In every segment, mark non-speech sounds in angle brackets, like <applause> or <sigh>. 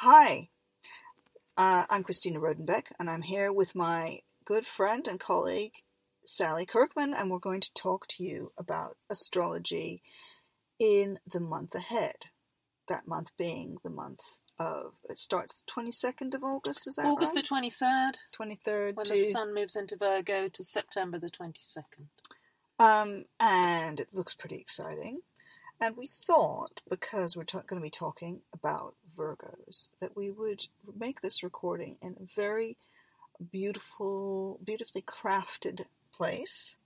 Hi, uh, I'm Christina Rodenbeck, and I'm here with my good friend and colleague Sally Kirkman, and we're going to talk to you about astrology in the month ahead. That month being the month of it starts the twenty second of August. Is that August right? the twenty third, twenty third when to the sun moves into Virgo, to September the twenty second. um, and it looks pretty exciting. And we thought because we're ta- going to be talking about Virgos that we would make this recording in a very beautiful, beautifully crafted place.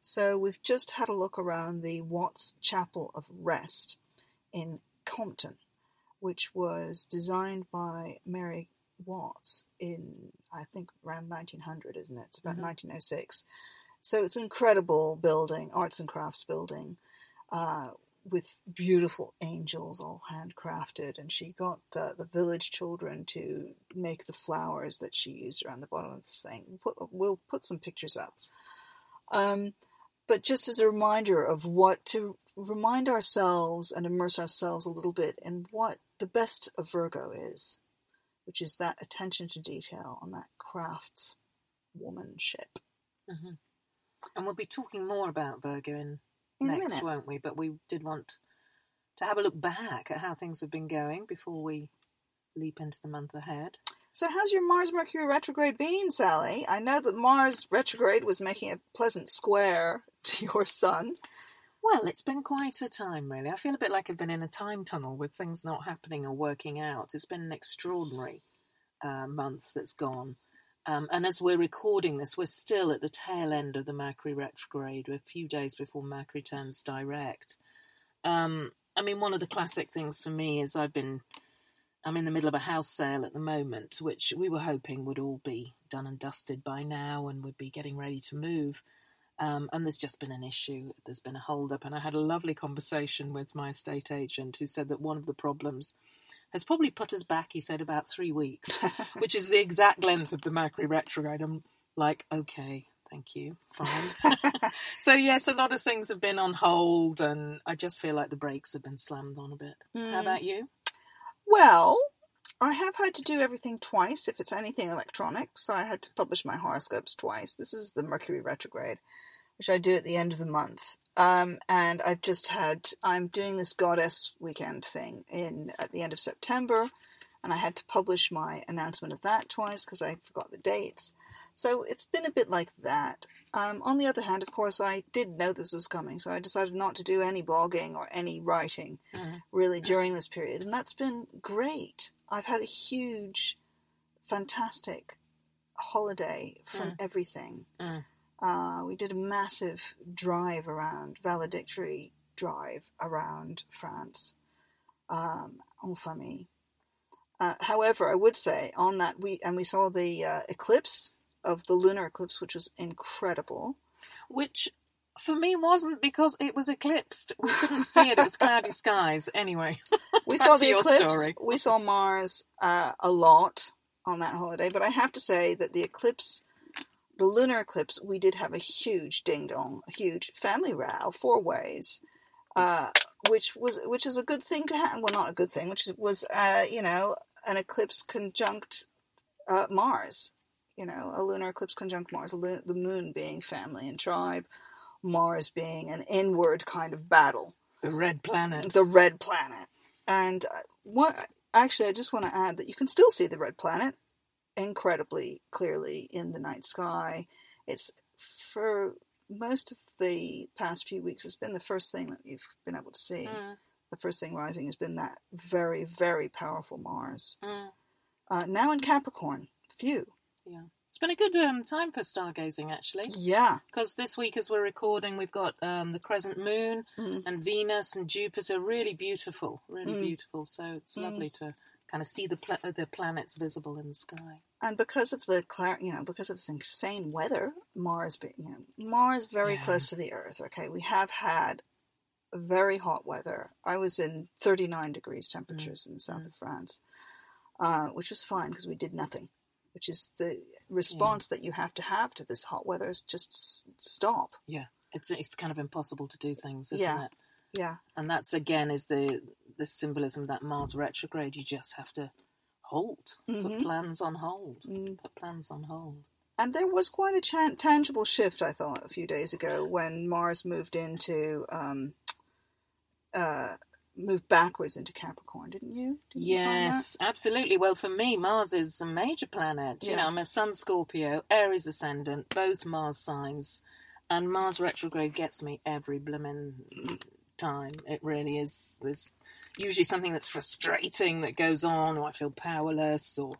So we've just had a look around the Watts Chapel of Rest in Compton, which was designed by Mary Watts in, I think, around 1900, isn't it? It's about Mhm. 1906. So it's an incredible building, arts and crafts building, uh, with beautiful angels, all handcrafted. And she got uh, the village children to make the flowers that she used around the bottom of this thing. We'll put, we'll put some pictures up. Um, but just as a reminder of what to remind ourselves and immerse ourselves a little bit in what the best of Virgo is, which is that attention to detail and that crafts womanship. hmm And we'll be talking more about Virgo in, In next, won't we? But we did want to have a look back at how things have been going before we leap into the month ahead. So, how's your Mars Mercury retrograde been, Sally? I know that Mars retrograde was making a pleasant square <laughs> to your sun. Well, it's been quite a time, really. I feel a bit like I've been in a time tunnel with things not happening or working out. It's been an extraordinary uh, month that's gone. Um, and as we're recording this, we're still at the tail end of the Mercury retrograde. A few days before Mercury turns direct. Um, I mean, one of the classic things for me is I've been, I'm in the middle of a house sale at the moment, which we were hoping would all be done and dusted by now and would be getting ready to move. Um, and there's just been an issue. There's been a hold up. And I had a lovely conversation with my estate agent who said that one of the problems has probably put us back, he said, about three weeks, <laughs> which is the exact length of the Mercury retrograde. I'm like, okay, thank you, fine. <laughs> so, yes, a lot of things have been on hold, and I just feel like the brakes have been slammed on a bit. Hmm. How about you? Well, I have had to do everything twice if it's anything electronic. So, I had to publish my horoscopes twice. This is the Mercury retrograde, which I do at the end of the month. Um, and I've just had, I'm doing this goddess weekend thing in at the end of September, and I had to publish my announcement of that twice because I forgot the dates. So it's been a bit like that. Um, on the other hand, of course, I did know this was coming, so I decided not to do any blogging or any writing Mhm. really during this period, and that's been great. I've had a huge, fantastic holiday from Mm. everything. Mm. Uh, we did a massive drive around, valedictory drive around France, um, en famille. Uh, however, I would say on that we and we saw the uh, eclipse of the lunar eclipse, which was incredible. Which for me wasn't because it was eclipsed. We couldn't see it, it was cloudy skies. Anyway, <laughs> We saw the eclipse. story. We saw Mars uh, a lot on that holiday, but I have to say that the eclipse, the lunar eclipse, we did have a huge ding dong, a huge family row, four ways, uh, which was which is a good thing to have. Well, not a good thing, which was uh, you know an eclipse conjunct uh, Mars. You know, a lunar eclipse conjunct Mars, the moon being family and tribe, Mars being an inward kind of battle the red planet. the red planet. And uh, what actually, I just want to add that you can still see the red planet incredibly clearly in the night sky. It's for most of the past few weeks, it's been the first thing that you've been able to see. Mm, The first thing rising has been that very, very powerful Mars. mm, Uh, now in Capricorn, phew. yeah. It's been a good um, time for stargazing, actually. Yeah. Because this week, as we're recording, we've got um, the crescent moon Mm. and Venus and Jupiter. Really beautiful, really Mm. beautiful. So it's Mm. lovely to kind of see the pla- the planets visible in the sky. And because of the you know, because of this insane weather, Mars, you know, Mars very Yeah. close to the Earth. Okay, we have had very hot weather. I was in 39 degrees temperatures in the south Mm. of France, uh, which was fine because we did nothing. Which is the response that you have to have to this hot weather is just s- stop. Yeah, it's it's kind of impossible to do things, isn't Yeah. it? Yeah, And that's again is the the symbolism of that Mars retrograde. You just have to halt, put Mhm. plans on hold, Mm. put plans on hold. And there was quite a chan tangible shift, I thought, a few days ago when Mars moved into, um, uh, moved backwards into Capricorn, didn't you? Didn't you? Yes, absolutely. Well, for me, Mars is a major planet. You know, I'm a Sun Scorpio, Aries ascendant, both Mars signs, and Mars retrograde gets me every blimmin' time. It really is. There's usually something that's frustrating that goes on, or I feel powerless, or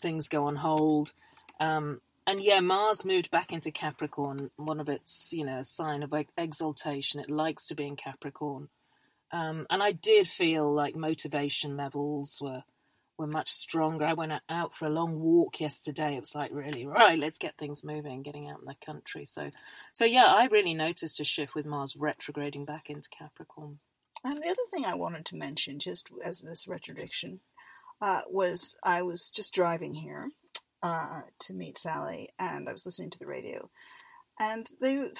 things go on hold. Um, and yeah, Mars moved back into Capricorn. One of its, you know, a sign of exaltation. It likes to be in Capricorn. Um, and I did feel like motivation levels were were much stronger. I went out for a long walk yesterday. It was like really right. Let's get things moving, getting out in the country. So, so yeah, I really noticed a shift with Mars retrograding back into Capricorn. And the other thing I wanted to mention, just as this retrodiction, uh, was I was just driving here uh, to meet Sally, and I was listening to the radio, and they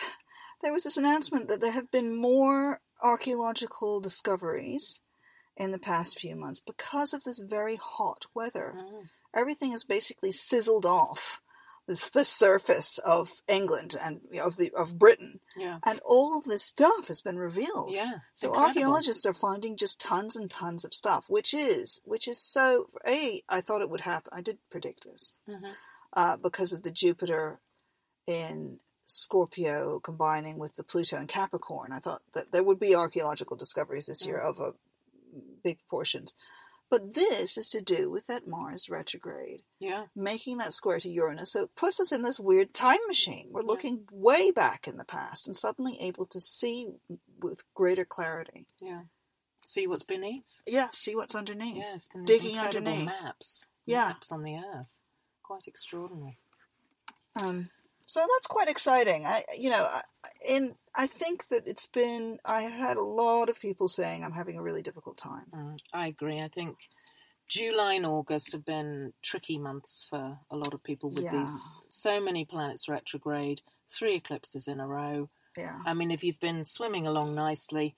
there was this announcement that there have been more archaeological discoveries in the past few months because of this very hot weather. Mm. Everything is basically sizzled off the, the surface of England and of the of Britain, Yeah, and all of this stuff has been revealed. yeah. So incredible. archaeologists are finding just tons and tons of stuff, which is which is so. A, I thought it would happen. I did predict this Mhm. uh, because of the Jupiter in Scorpio combining with the Pluto in Capricorn. I thought that there would be archaeological discoveries this year of a big portions. But this is to do with that Mars retrograde, Yeah, making that square to Uranus. So it puts us in this weird time machine. We're Yeah. looking way back in the past and suddenly able to see with greater clarity. yeah. See what's beneath. Yeah, see what's underneath. Yeah, it's been these Digging underneath. maps. Yeah. maps on the Earth. Quite extraordinary. Um, so that's quite exciting. I, you know, I- in I think that it's been. I have had a lot of people saying I'm having a really difficult time. Mm, I agree. I think July and August have been tricky months for a lot of people with Yeah. these so many planets retrograde, three eclipses in a row. Yeah, I mean, if you've been swimming along nicely,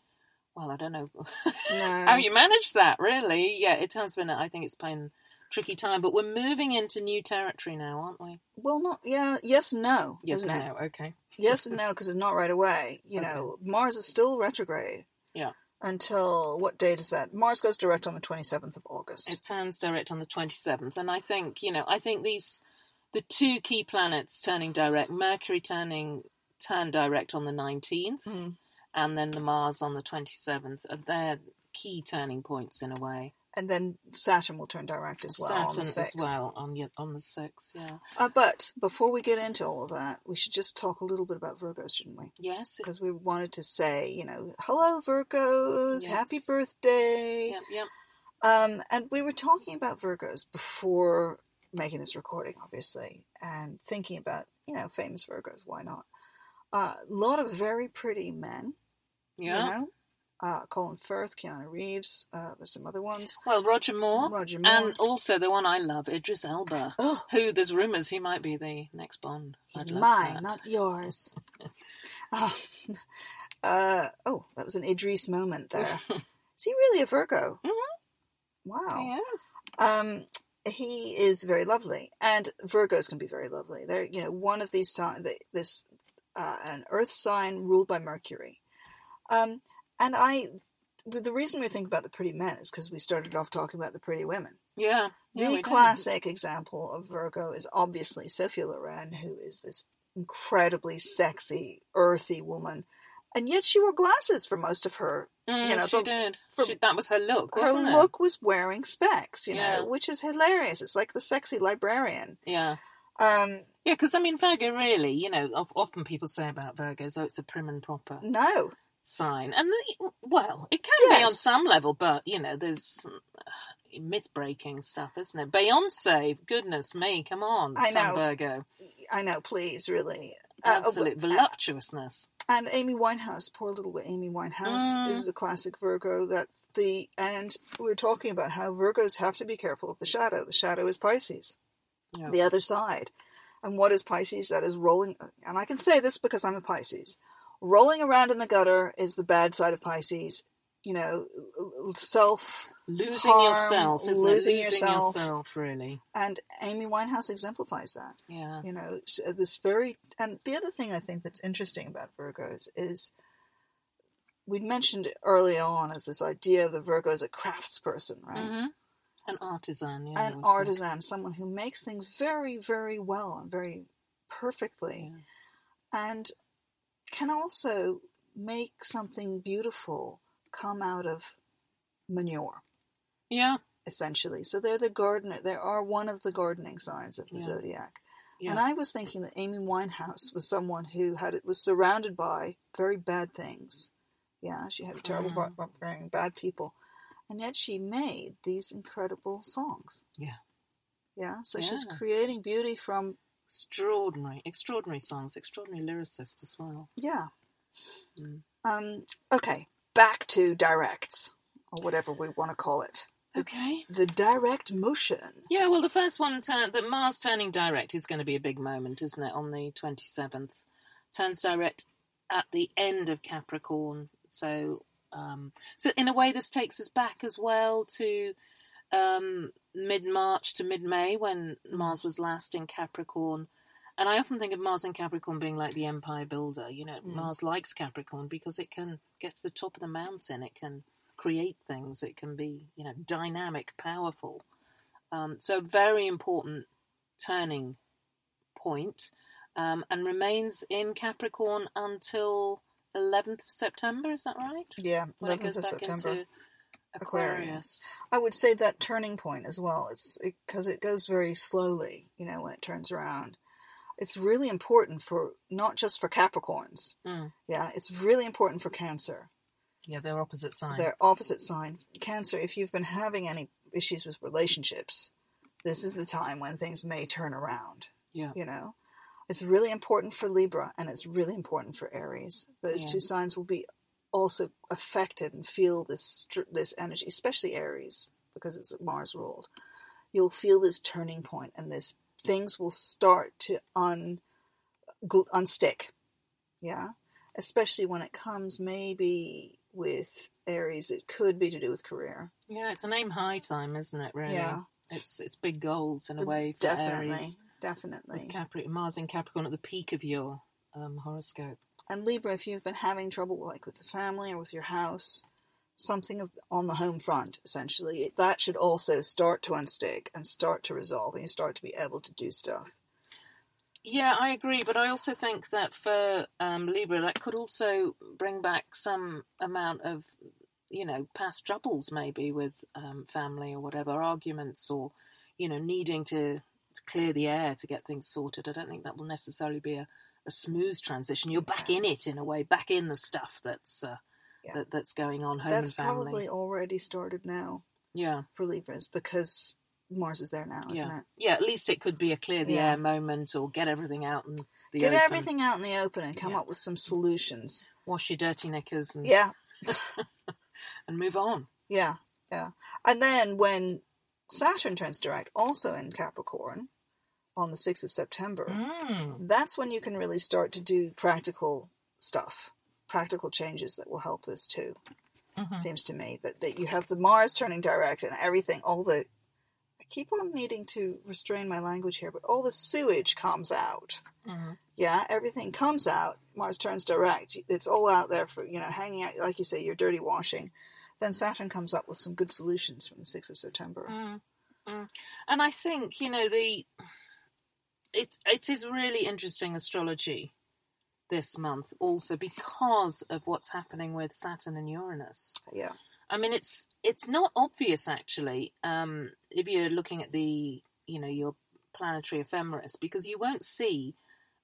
well, I don't know <laughs> no, how you manage that, really. Yeah, it has been, I think it's been tricky time, but we're moving into new territory now, aren't we? well, not yeah, yes, and no, Yes, isn't it? know. Okay. <laughs> Yes and no, because it's not right away. You Okay. know, Mars is still retrograde. Yeah. Until what date is that? Mars goes direct on the 27th of August. It turns direct on the 27th. And I think, you know, I think these, the two key planets turning direct, Mercury turning, turn direct on the 19th, Mm. and then the Mars on the 27th, are their key turning points in a way. And then Saturn will turn direct as well on Saturn the 6th. as well on, the- on the 6th, yeah. Uh, but before we get into all of that, we should just talk a little bit about Virgos, shouldn't we? Yes. because we wanted to say, you know, hello Virgos, happy birthday. Yep, yep. Um, and we were talking about Virgos before making this recording, obviously, and thinking about, you know, famous Virgos. Why not? A lot of very pretty men. Yeah. You know, uh, Colin Firth, Keanu Reeves. Uh, there's some other ones. Well, Roger Moore. Roger Moore. And also the one I love, Idris Elba, oh, who there's rumours he might be the next Bond. he's mine, that. not yours. oh, <laughs> <laughs> uh, oh, that was an Idris moment <laughs> there. Is he really a Virgo? Mhm. Wow. Yes. Um, he is very lovely, and Virgos can be very lovely. They're you know one of these signs, this uh, an Earth sign ruled by Mercury, um, and I. The reason we think about the pretty men is because we started off talking about the pretty women. Yeah. yeah the did. classic example of Virgo is obviously Sophia Loren, who is this incredibly sexy, earthy woman, and yet she wore glasses for most of her Mm, you know, she the- did. for- She, that was her look, her wasn't it? look was wearing specs, you Yeah. know, which is hilarious. It's like the sexy librarian. Yeah. Um, Yeah, because I mean, Virgo really, you know, often people say about Virgos, oh, it's a prim and proper no, sign. And, the, well, it can be on some level, but, you know, there's uh, myth breaking stuff, isn't it? Beyonce, goodness me, come on, I know. Virgo. I know, please, really. Uh, Absolute uh, voluptuousness. and Amy Winehouse, poor little Amy Winehouse, Mm. is a classic Virgo. That's the and we're talking about how Virgos have to be careful of the shadow. The shadow is Pisces, Yeah. the other side. And what is Pisces? That is rolling. And I can say this because I'm a Pisces. Rolling around in the gutter is the bad side of Pisces. You know, self losing harm, yourself, losing? Losing yourself. yourself, really. And Amy Winehouse exemplifies that. Yeah. You know, this very. And the other thing I think that's interesting about Virgos is we'd mentioned early on as this idea of the Virgo as a craftsperson, right? hmm An artisan, yeah. An artisan, someone who makes things very, very well and very perfectly, Yeah. and can also make something beautiful come out of manure. Yeah. essentially. So they're the gardener. They are one of the gardening signs of the Yeah. zodiac. Yeah. And I was thinking that Amy Winehouse was someone who had it was surrounded by very bad things. Yeah, she had a terrible Mm. upbringing, bad people, and yet she made these incredible songs. Yeah. Yeah, so she's creating beauty from extraordinary, extraordinary songs, extraordinary lyricist as well. yeah. Mm. Um. Okay, back to directs or whatever we want to call it. Okay. The direct motion. Yeah, well, the first one, turn, the Mars turning direct, is going to be a big moment, isn't it? On the 27th. Turns direct at the end of Capricorn. So, um, so in a way, this takes us back as well to um, mid March to mid May when Mars was last in Capricorn. And I often think of Mars in Capricorn being like the empire builder. You know, Mm. Mars likes Capricorn because it can get to the top of the mountain. It can create things. It can be, you know, dynamic, powerful. Um, so very important turning point, um, and remains in Capricorn until 11th of September. Is that right? Yeah, When it 11th goes of September. Aquarius. I would say that turning point as well. It's because it, goes very slowly, you know, when it turns around. It's really important for not just for Capricorns. Mm. Yeah, it's really important for Cancer. Yeah, they're opposite signs. Their opposite sign. Cancer, if you've been having any issues with relationships, this is the time when things may turn around. Yeah. You know, it's really important for Libra and it's really important for Aries. Those Yeah. two signs will be also affected and feel this this energy, especially Aries because it's Mars ruled. You'll feel this turning point and this things will start to un unstick. Yeah, especially when it comes maybe with Aries, it could be to do with career. Yeah, it's an aim high time, isn't it? Really, Yeah. it's it's big goals in a way definitely, Aries. definitely. With Capri- Mars in Capricorn at the peak of your um, horoscope. And Libra, if you've been having trouble like with the family or with your house, something of, on the home front, essentially, that should also start to unstick and start to resolve, and you start to be able to do stuff. Yeah, I agree, but I also think that for um, Libra, that could also bring back some amount of, you know, past troubles maybe with um, family or whatever, arguments or, you know, needing to, to clear the air to get things sorted. I don't think that will necessarily be a, a smooth transition. You're back in it in a way, back in the stuff that's uh, Yeah. that, that's going on, home That's and family. probably already started now Yeah, for Libras because Mars is there now, isn't it? yeah. At least it could be a clear the Yeah. air moment, or get everything out and Get open. everything out in the open and come Yeah. up with some solutions. wash your dirty knickers and Yeah, <laughs> and move on. yeah, yeah. And then when Saturn turns direct, also in Capricorn, on the 6th of September, Mm. that's when you can really start to do practical stuff, practical changes that will help this too. Mhm. Seems to me that, that you have the Mars turning direct and everything, all the. I keep on needing to restrain my language here, but all the sewage comes out. Mhm. Yeah, everything comes out. Mars turns direct. It's all out there for, you know, hanging out, like you say, your dirty washing. Then Saturn comes up with some good solutions from the 6th of September. Mm. Mm. And I think you know the it it is really interesting astrology this month also because of what's happening with Saturn and Uranus. Yeah. I mean, it's it's not obvious actually um, if you're looking at the you know your planetary ephemeris because you won't see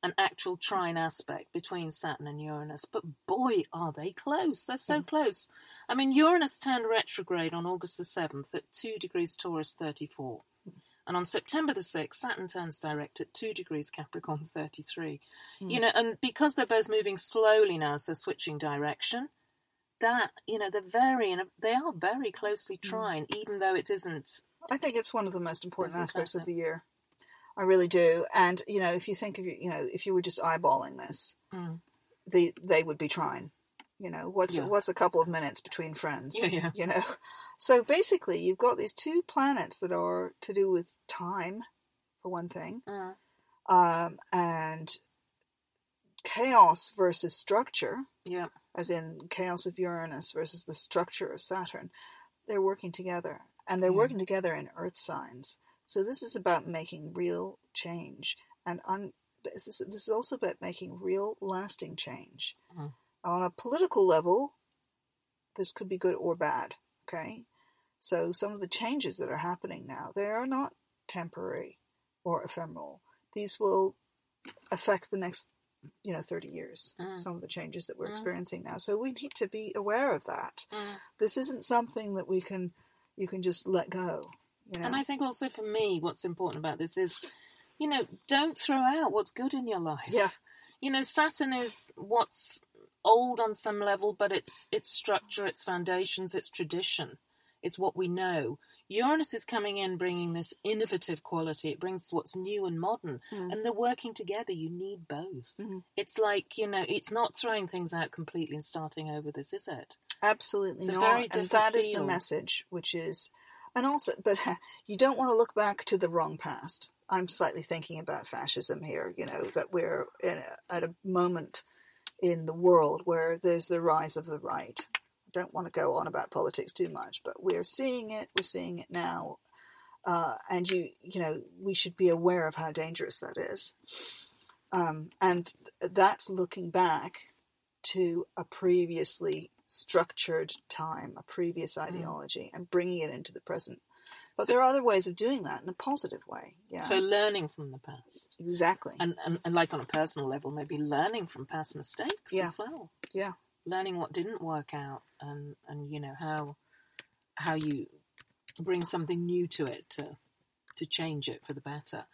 an actual trine aspect between Saturn and Uranus. But boy, are they close! They're so close. I mean, Uranus turned retrograde on August the seventh at two degrees Taurus thirty four. And on September the 6th, Saturn turns direct at 2 degrees Capricorn 33. You know, and because they're both moving slowly now, so they're switching direction, that, you know, they're very, they are very closely trine, even though it isn't. I think it's one of the most important aspects of the year. I really do. And you know, if you think of you know, if you were just eyeballing this, Mm. they they would be trine. You know, what's Yeah. what's a couple of minutes between friends? Yeah, yeah. <laughs> You know, so basically, you've got these two planets that are to do with time, for one thing, Mm. um, and chaos versus structure, Yeah. as in chaos of Uranus versus the structure of Saturn. They're working together, and they're Yeah. working together in Earth signs. So this is about making real change, and un- this is this is also about making real, lasting change. Mhm. On a political level, this could be good or bad. Okay, so some of the changes that are happening now they are not temporary or ephemeral. These will affect the next, you know, thirty years. Mm. Some of the changes that we're Mm. experiencing now. So we need to be aware of that. Mm. This isn't something that we can you can just let go. You know, And I think also for me, what's important about this is, you know, don't throw out what's good in your life. Yeah. You know, Saturn is what's old on some level, but it's its structure, its foundations, its tradition. It's what we know. Uranus is coming in, bringing this innovative quality. It brings what's new and modern, Mm. and they're working together. You need both. Mhm. It's like you know, it's not throwing things out completely and starting over. This is it. Absolutely It's a not. very and that is the message, which is, and also, but <laughs> you don't want to look back to the wrong past. I'm slightly thinking about fascism here. You know that we're in a, at a moment in the world where there's the rise of the right. I don't want to go on about politics too much, but we're seeing it. We're seeing it now, uh, and you, you know, we should be aware of how dangerous that is. Um, and that's looking back to a previously structured time, a previous ideology, and bringing it into the present. But So- there are other ways of doing that in a positive way. Yeah, So learning from the past. exactly. and, and, and like on a personal level, maybe learning from past mistakes Yeah. as well. Yeah. Learning what didn't work out and, and you know how how you bring something new to it to to change it for the better.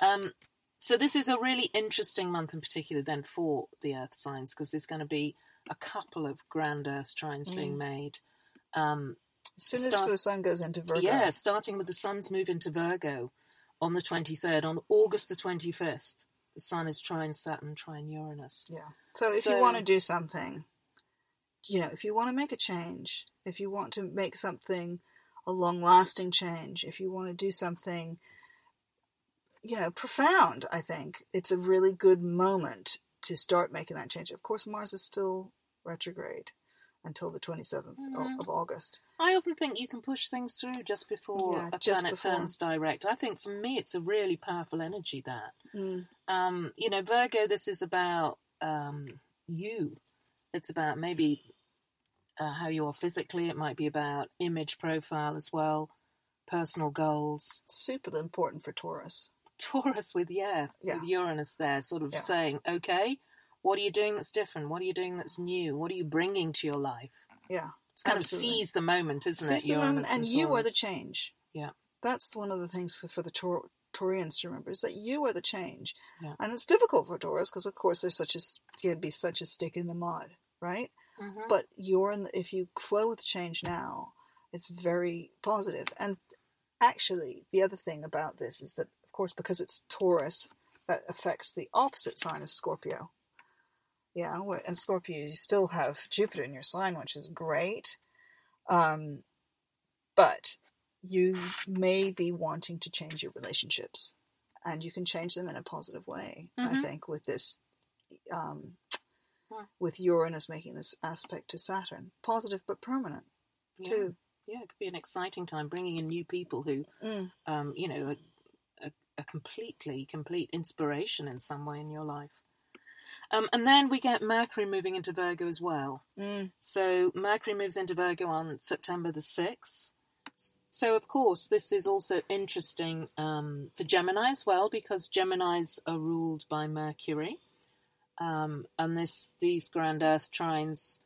Um, so this is a really interesting month in particular then for the Earth signs because there's going to be a couple of grand Earth trines Mm. being made. Um, as soon start- as the sun goes into Virgo, yeah, starting with the sun's move into Virgo on the 23rd. On August the 25th, the sun is trine Saturn, trine Uranus. Yeah. So if So- you want to do something, you know, if you want to make a change, if you want to make something a long lasting change, if you want to do something, you know, profound, I think it's a really good moment to start making that change. Of course, Mars is still retrograde until the 27th Mhm. of, of August. I often think you can push things through just before Yeah, a just planet before. turns direct. I think for me, it's a really powerful energy that. Mm. Um, you know, Virgo, this is about um, you. It's about maybe uh, how you are physically. It might be about image profile as well, personal goals. Super important for Taurus. Taurus with yeah, Yeah. with Uranus there, sort of Yeah. saying, okay, what are you doing that's different? What are you doing that's new? What are you bringing to your life? Yeah. It's kind Absolutely. of seize the moment, isn't Seize it? the moment, and you are the change. Yeah. That's one of the things for, for the Taur- Taureans to remember is that you are the change. Yeah. And it's difficult for Taurus because, of course, there's such a can be such a stick in the mud, right? Mhm. But you're in the, if you flow with change now, it's very positive. And actually, the other thing about this is that, of course, because it's Taurus, that affects the opposite sign of Scorpio. Yeah, and Scorpio, you still have Jupiter in your sign, which is great. Um, but you may be wanting to change your relationships, and you can change them in a positive way. I Mhm. think with this, um, with Uranus making this aspect to Saturn, positive but permanent yeah. too. yeah, it could be an exciting time bringing in new people who, Mm. um, you know, a, a, a completely complete inspiration in some way in your life. Um, and then we get Mercury moving into Virgo as well. Mm. So Mercury moves into Virgo on September the 6th. So, of course, this is also interesting um, for Gemini as well because Geminis are ruled by Mercury. Um, and this these grand earth trines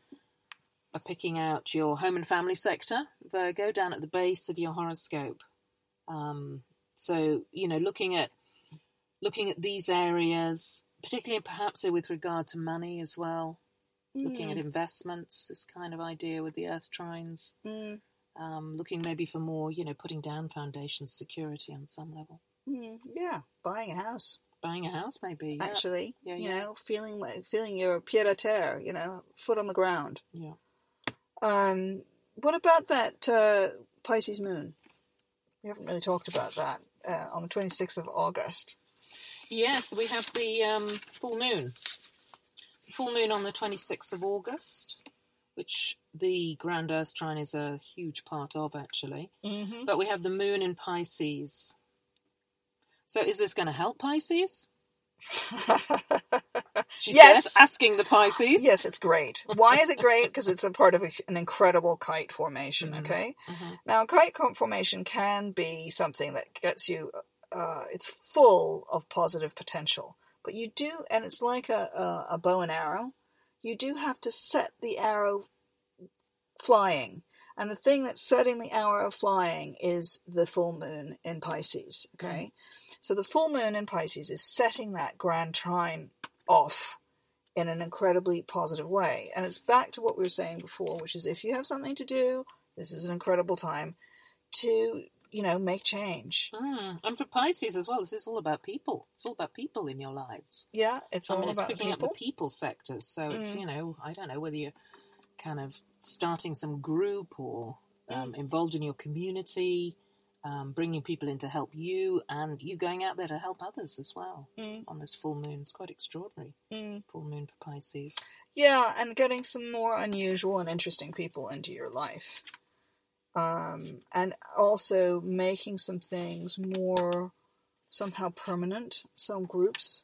are picking out your home and family sector, Virgo, down at the base of your horoscope. Um, so, you know, looking at looking at these areas, particularly perhaps with regard to money as well, looking at Mm. investments, this kind of idea with the earth trines, Mm. um, looking maybe for more, you know, putting down foundations, security on some level. Mm. Yeah, buying a house. Buying a house, maybe. Yeah. actually. Yeah, you yeah. know, feeling feeling your pied à terre, you know, foot on the ground. Yeah. Um, what about that uh, Pisces moon? We haven't really talked about that uh, on the 26th of August. Yes, we have the um, full moon. Full moon on the 26th of August, which the Grand Earth Trine is a huge part of, actually. Mm-hmm. But we have the moon in Pisces. So is this going to help Pisces? <laughs> She Yes. says, asking the Pisces. yes, it's great. Why is it great? Because it's a part of a, an incredible kite formation. Mhm. Okay, Mhm. now kite formation can be something that gets you. Uh, it's full of positive potential, but you do, and it's like a, a, a bow and arrow. You do have to set the arrow flying, and the thing that's setting the arrow flying is the full moon in Pisces. Okay, so the full moon in Pisces is setting that grand trine off in an incredibly positive way. And it's back to what we were saying before, which is if you have something to do, this is an incredible time to, you know, make change. Mm. And for Pisces as well, this is all about people. It's all about people in your lives. Yeah, it's I all mean, it's about picking people. up the people sectors. So it's, Mm. you know, I don't know whether you're kind of starting some group or um, involved in your community, um, bringing people in to help you, and you going out there to help others as well Mm, on this full moon. It's quite extraordinary. mm. Full moon for Pisces. Yeah, and getting some more unusual and interesting people into your life. Um, and also making some things more somehow permanent, some groups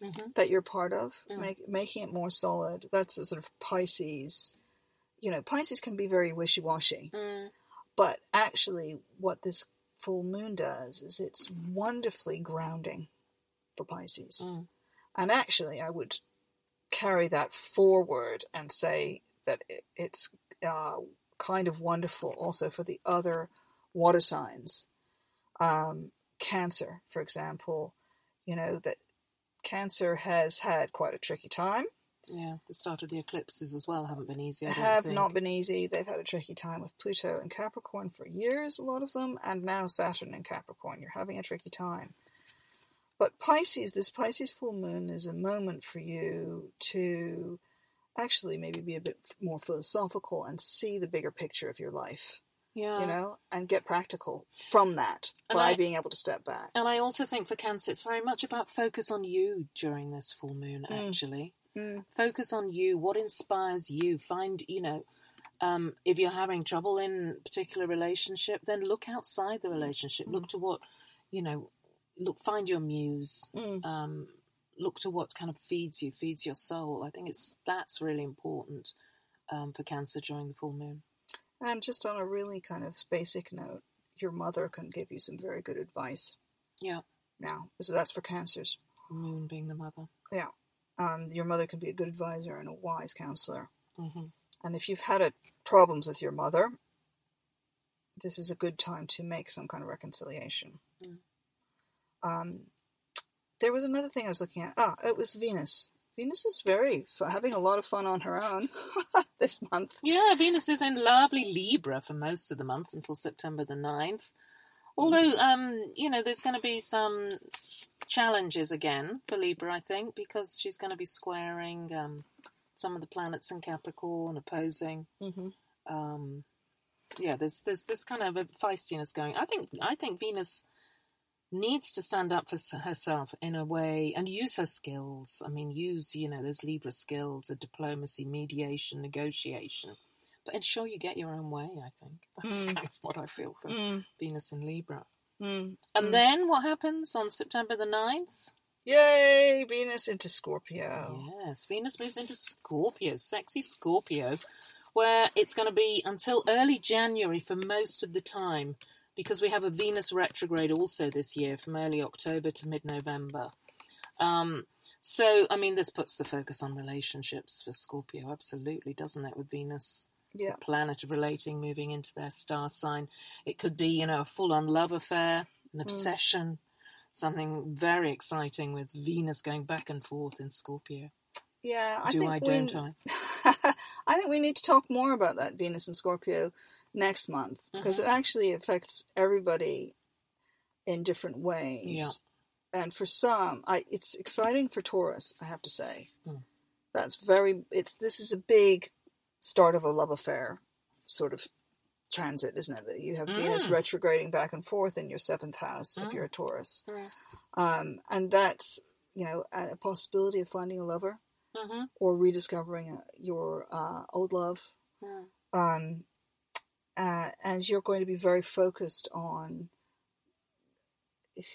hmm that you're part of, Mm. make, making it more solid. That's a sort of Pisces. You know, Pisces can be very wishy washy, Mm. but actually, what this full moon does is it's wonderfully grounding for Pisces. Mm. And actually, I would carry that forward and say that it, it's uh, kind of wonderful also for the other water signs. Um, cancer, for example, you know, that Cancer has had quite a tricky time, Yeah, the start of the eclipses as well haven't been easy. Have think. not been easy. They've had a tricky time with Pluto and Capricorn for years, a lot of them, and now Saturn and Capricorn. You're having a tricky time. But Pisces, this Pisces full moon is a moment for you to actually maybe be a bit more philosophical and see the bigger picture of your life, Yeah. you know, and get practical from that And by I- being able to step back. And I also think for Cancer, it's very much about focus on you during this full moon, Mm. actually. Mm. Focus on you, what inspires you. Find, you know, um, if you're having trouble in a particular relationship, then look outside the relationship. Look to what, you know, look, find your muse. Mm. Um, look to what kind of feeds you, feeds your soul. I think it's that's really important um, for Cancer during the full moon. And just on a really kind of basic note, your mother can give you some very good advice Yeah, now. So that's for cancers. moon being the mother. Yeah. Um, your mother can be a good advisor and a wise counselor. hmm And if you've had a, problems with your mother, this is a good time to make some kind of reconciliation. Mm. Um, there was another thing I was looking at. Ah, it was Venus. Venus is very f- having a lot of fun on her own <laughs> this month. Yeah, Venus is in lovely Libra for most of the month until September the 9th. Although, um, you know, there's going to be some challenges again for Libra, I think, because she's going to be squaring um, some of the planets in Capricorn, opposing. Mm-hmm. Um, yeah, there's there's this kind of a feistiness going. I think I think Venus needs to stand up for herself in a way and use her skills. I mean, use you know those Libra skills of diplomacy, mediation, negotiation, but ensure you get your own way. I think <laughs> that's Mm. kind of what I feel for Mm, Venus and Libra. mm, And mm. then what happens on September the 9th? Yay! Venus into Scorpio. Yes, Venus moves into Scorpio, sexy Scorpio, where it's going to be until early January for most of the time because we have a Venus retrograde also this year from early October to mid November. Um, so, I mean, this puts the focus on relationships for Scorpio, absolutely, doesn't it, with Venus? Yeah. Planet of relating moving into their star sign. It could be, you know, a full on love affair, an obsession, something very exciting with Venus going back and forth in Scorpio. Yeah, I Do think I, we, don't I? <laughs> I think we need to talk more about that Venus and Scorpio next month because Mm-hmm. it actually affects everybody in different ways. Yeah. and for some, I it's exciting for Taurus. I have to say, Mm. that's very. It's this is a big start of a love affair sort of transit, isn't it? That you have Venus Mm. retrograding back and forth in your seventh house if Mm. you're a Taurus, Mm. um, and that's you know a, possibility of finding a lover Mm-hmm. or rediscovering uh your uh, old love. Um, uh, and you're going to be very focused on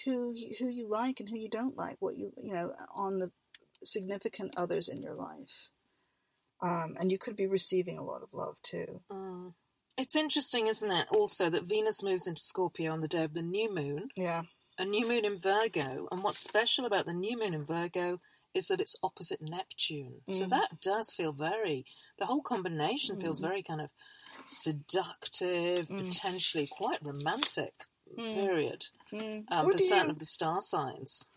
who you, who you like and who you don't like, what you you know on the significant others in your life. Um, and you could be receiving a lot of love too. Mm. It's interesting, isn't it? Also, that Venus moves into Scorpio on the day of the new moon, Yeah, a new moon in Virgo. And what's special about the new moon in Virgo is that it's opposite Neptune. So Mm. that does feel very, the whole combination feels Mm. very kind of seductive, Mm. potentially quite romantic Mm. period Mm. um, for certain you of the star signs.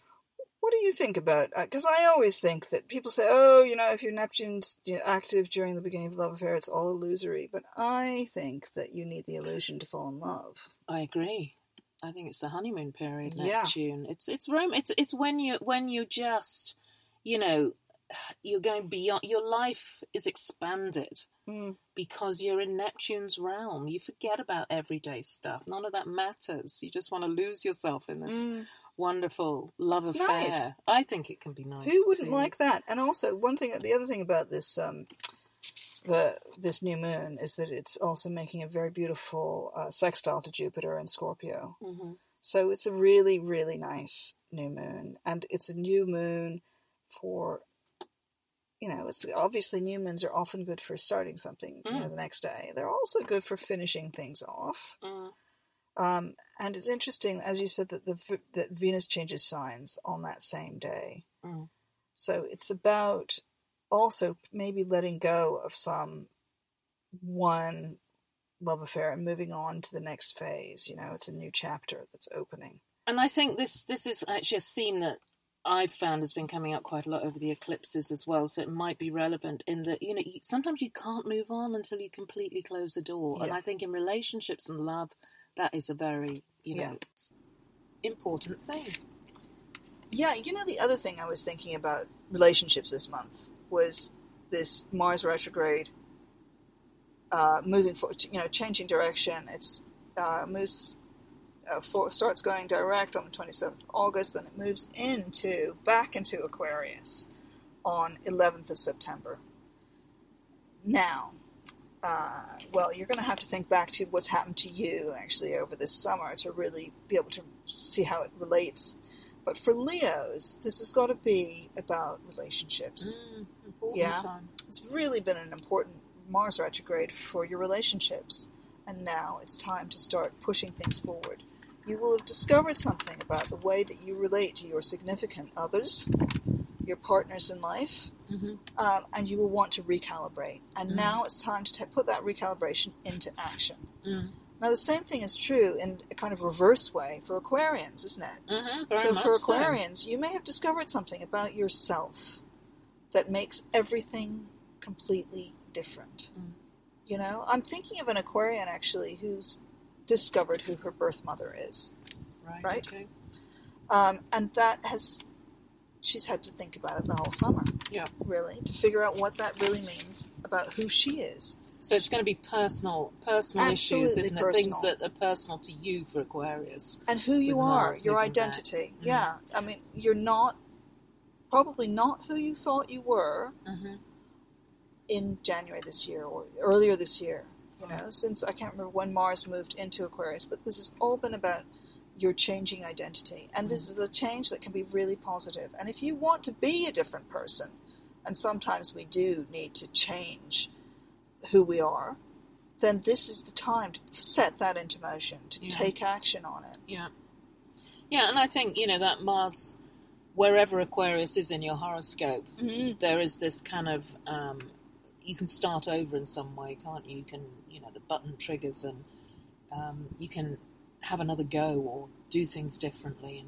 what do you think about? Because I always think that people say, "Oh, you know, if your Neptune's active during the beginning of the love affair, it's all illusory." But I think that you need the illusion to fall in love. I agree. I think it's the honeymoon period, Yeah. Neptune. It's it's Rome. It's it's when you when you just, you know, you're going beyond. Your life is expanded Mm. because you're in Neptune's realm. You forget about everyday stuff. None of that matters. You just want to lose yourself in this Mm. wonderful love It's affair. nice. I think it can be nice. Who wouldn't too. like that? And also, one thing, the other thing about this, um, the this new moon is that it's also making a very beautiful uh, sextile to Jupiter and Scorpio. Mhm. So it's a really, really nice new moon, and it's a new moon for, you know, it's obviously new moons are often good for starting something, you know, Mm. the next day. They're also good for finishing things off. Mm. Um, and it's interesting, as you said, that the that Venus changes signs on that same day. Mm. So it's about also maybe letting go of some one love affair and moving on to the next phase. You know, it's a new chapter that's opening. And I think this this is actually a theme that I've found has been coming up quite a lot over the eclipses as well. So it might be relevant in that you know you, sometimes you can't move on until you completely close the door. And I think in relationships and love, that is a very you know Yeah. important thing. Yeah, you know, the other thing I was thinking about relationships this month was this Mars retrograde uh, moving forward, you know, changing direction. It's uh, moves uh, for, starts going direct on the 27th of August, then it moves into back into Aquarius on 11th of September. Now, uh, well, you're going to have to think back to what's happened to you actually over this summer to really be able to see how it relates. But for Leos, this has got to be about relationships. Mm, Yeah. time. It's really been an important Mars retrograde for your relationships, and now it's time to start pushing things forward. You will have discovered something about the way that you relate to your significant others, your partners in life, hmm um, and you will want to recalibrate. And Mm. now it's time to put that recalibration into action. Mm. Now, the same thing is true in a kind of reverse way for Aquarians, isn't it? hmm very so for so. Aquarians, you may have discovered something about yourself that makes everything completely different. Mm. You know, I'm thinking of an Aquarian actually who's discovered who her birth mother is, right, right? okay. um, and that has she's had to think about it the whole summer. Yeah. really, to figure out what that really means about who she is. So it's going to be personal, personal issues, isn't it? Things that are personal to you for Aquarius. and who you are, Mars your identity. Mm. Yeah, I mean, you're not probably not who you thought you were hmm in January this year or earlier this year. You know, since I can't remember when Mars moved into Aquarius, but this has all been about your changing identity, and this is a change that can be really positive. And if you want to be a different person, and sometimes we do need to change who we are, then this is the time to set that into motion, to Yeah. take action on it. Yeah. Yeah, and I think, you know, that Mars, wherever Aquarius is in your horoscope, Mm-hmm. there is this kind of, um, you can start over in some way, can't you? You can, you know, the button triggers and um, you can have another go or do things differently.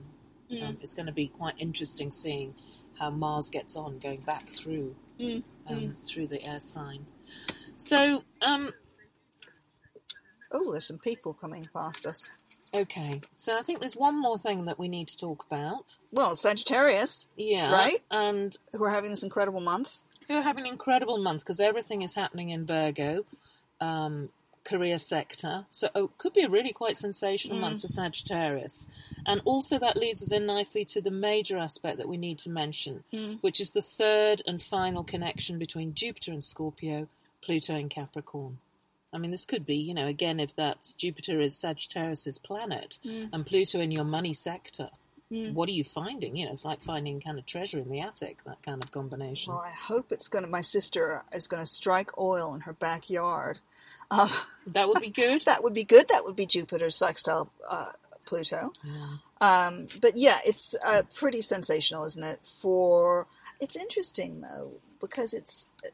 And um, it's going to be quite interesting seeing how Mars gets on going back through Mm, um, through the air sign. So, um, Oh, there's some people coming past us. Okay, so I think there's one more thing that we need to talk about. Well, Sagittarius, Yeah. Right. And who are having this incredible month. You're having an incredible month because everything is happening in Virgo, um, career sector. So oh, it could be a really quite sensational month mm. for Sagittarius. And also that leads us in nicely to the major aspect that we need to mention, mm. which is the third and final connection between Jupiter and Scorpio, Pluto and Capricorn. I mean, this could be, you know, again, if that's Jupiter is Sagittarius's planet mm. and Pluto in your money sector. What are you finding? You know, it's like finding kind of treasure in the attic, that kind of combination. Well, I hope it's going to. My sister is going to strike oil in her backyard. Um, <laughs> That would be good. <laughs> that would be good. That would be Jupiter sextile uh, Pluto. Um, but yeah, it's uh, pretty sensational, isn't it? For it's interesting though because it's uh,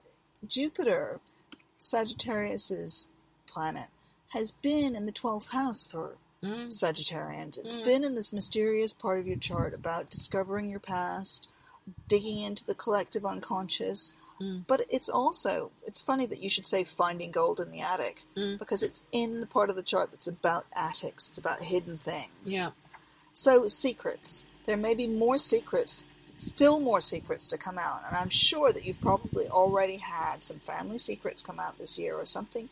Jupiter, Sagittarius's planet, has been in the twelfth house for Mm. Sagittarians. It's Mm. been in this mysterious part of your chart about discovering your past, digging into the collective unconscious. Mm. But it's also, it's funny that you should say finding gold in the attic Mm. because it's in the part of the chart that's about attics, it's about hidden things. Yeah. So, secrets. There may be more secrets, still more secrets to come out. And I'm sure that you've probably already had some family secrets come out this year or something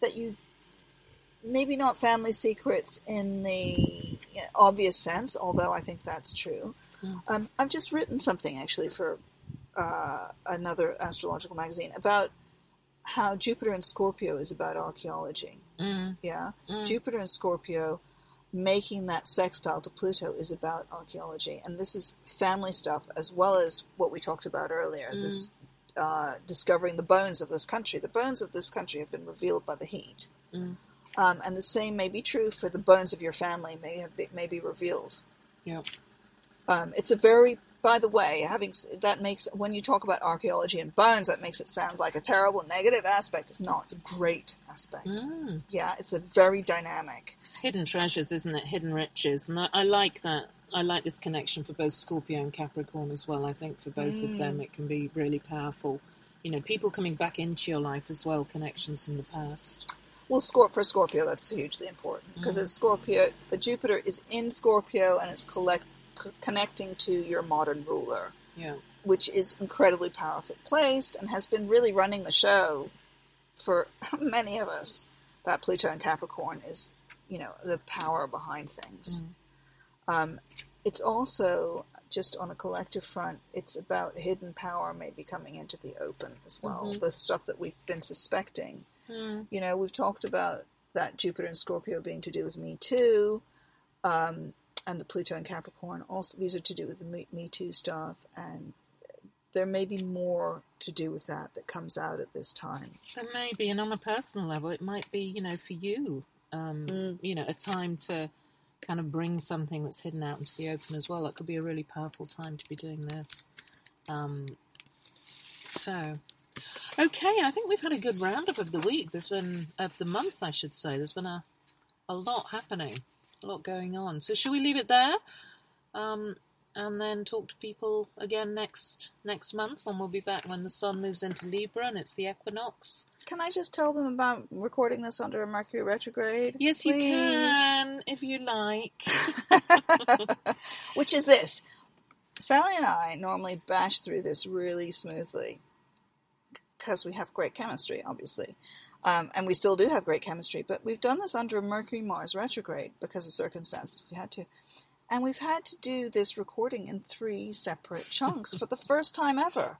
that you maybe not family secrets in the obvious sense, although I think that's true. Mm. Um, I've just written something actually for uh, another astrological magazine about how Jupiter and Scorpio is about archaeology. Mm. Yeah, Mm. Jupiter and Scorpio making that sextile to Pluto is about archaeology, and this is family stuff as well as what we talked about earlier. This uh, discovering the bones of this country. The bones of this country have been revealed by the heat, Mm. Um, and the same may be true for the bones of your family. May have be, may be revealed. Yeah. Um, it's a very, by the way, having that makes when you talk about archaeology and bones, that makes it sound like a terrible negative aspect. It's not. It's a great aspect. Mm. Yeah, it's a very dynamic. It's hidden treasures, isn't it? Hidden riches. And I, I like that. I like this connection for both Scorpio and Capricorn as well. I think for both of them it can be really powerful. You know, people coming back into your life as well, connections from the past. Well, Scor- for Scorpio, that's hugely important because it's mm-hmm. Scorpio. The Jupiter is in Scorpio and it's collect, c- connecting to your modern ruler, Yeah. which is incredibly powerfully placed and has been really running the show for <laughs> many of us. That Pluto and Capricorn is, you know, the power behind things. Mm-hmm. Um, it's also just on a collective front. It's about hidden power maybe coming into the open as well. Mm-hmm. The stuff that we've been suspecting. Mm. You know, we've talked about that Jupiter and Scorpio being to do with Me Too, um, and the Pluto and Capricorn. Also, these are to do with the Me, Me Too stuff, and there may be more to do with that that comes out at this time. There may be, and on a personal level, it might be, you know, for you, um, Mm. you know, a time to kind of bring something that's hidden out into the open as well. That could be a really powerful time to be doing this. Um, so, okay, I think we've had a good roundup of the week. There's been of the month, I should say. There's been a a lot happening, a lot going on. So, should we leave it there? Um, and then talk to people again next next month when we'll be back when the sun moves into Libra and it's the equinox. Can I just tell them about recording this under a Mercury retrograde? Yes, you can, if you like. <laughs> Which is this. Sally and I normally bash through this really smoothly because we have great chemistry, obviously. Um, and we still do have great chemistry, but we've done this under a Mercury Mars retrograde because of circumstances. We had to. And we've had to do this recording in three separate chunks for the <laughs> first time ever.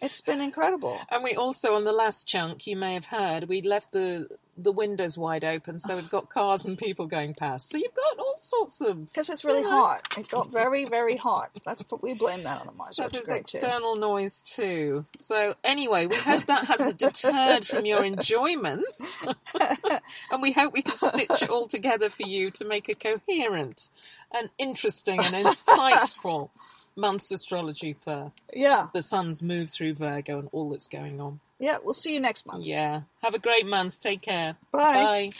It's been incredible. And we also, on the last chunk, you may have heard, we left the the windows wide open, so we've got cars and people going past. So you've got all sorts of. Because it's really Yeah. hot. It got very, very hot. That's what we blame that on the Mars So there's retrograde too. external noise too. So anyway, we hope that hasn't deterred from your enjoyment, <laughs> and we hope we can stitch it all together for you to make a coherent and interesting and insightful <laughs> month's astrology for Yeah, the sun's move through Virgo and all that's going on. Yeah. We'll see you next month. Yeah. Have a great month. Take care. Bye. Bye.